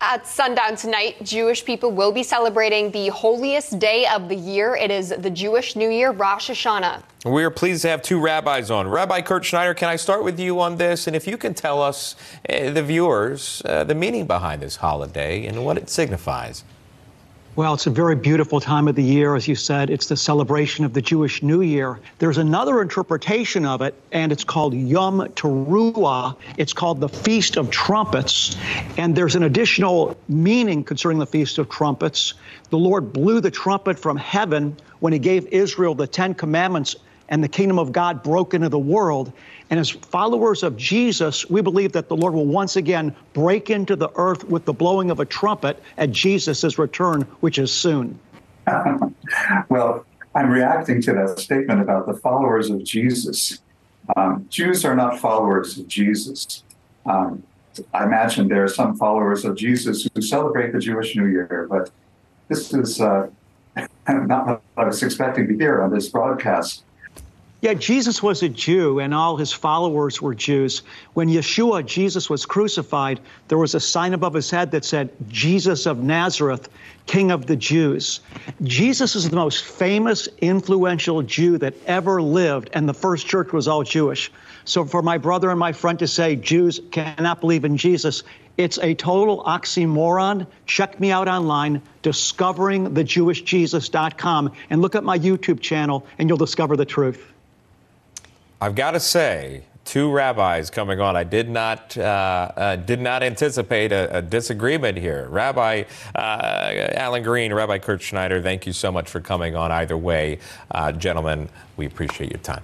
At sundown tonight, Jewish people will be celebrating the holiest day of the year. It is the Jewish New Year, Rosh Hashanah. We are pleased to have two rabbis on. Rabbi Kurt Schneider, can I start with you on this? And if you can tell us, uh, the viewers, uh, the meaning behind this holiday and what it signifies. Well, it's a very beautiful time of the year. As you said, it's the celebration of the Jewish New Year. There's another interpretation of it, and it's called Yom Teruah. It's called the Feast of Trumpets. And there's an additional meaning concerning the Feast of Trumpets. The Lord blew the trumpet from heaven when he gave Israel the Ten Commandments and the kingdom of God broke into the world. And as followers of Jesus, we believe that the Lord will once again break into the earth with the blowing of a trumpet at Jesus' return, which is soon. well, I'm reacting to that statement about the followers of Jesus. Um, Jews are not followers of Jesus. Um, I imagine there are some followers of Jesus who celebrate the Jewish New Year, but this is uh, not what I was expecting to hear on this broadcast. Yeah, Jesus was a Jew and all his followers were Jews. When Yeshua, Jesus, was crucified, there was a sign above his head that said, Jesus of Nazareth, King of the Jews. Jesus is the most famous, influential Jew that ever lived, and the first church was all Jewish. So for my brother and my friend to say Jews cannot believe in Jesus, it's a total oxymoron. Check me out online, discoveringthejewishjesus.com, and look at my YouTube channel, and you'll discover the truth. I've got to say, two rabbis coming on. I did not uh, uh, did not anticipate a, a disagreement here. Rabbi uh, Allen Green, Rabbi Kurt Schneider, thank you so much for coming on. Either way, uh, gentlemen, we appreciate your time.